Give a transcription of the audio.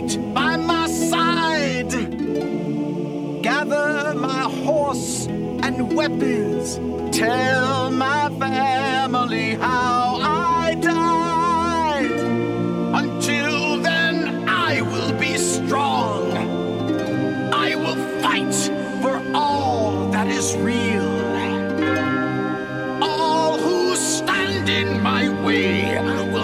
right by my side. Gather my horse and weapons. Tell my family how I died. Until then, I will be strong. I will fight for all that is real. All who stand in my way will.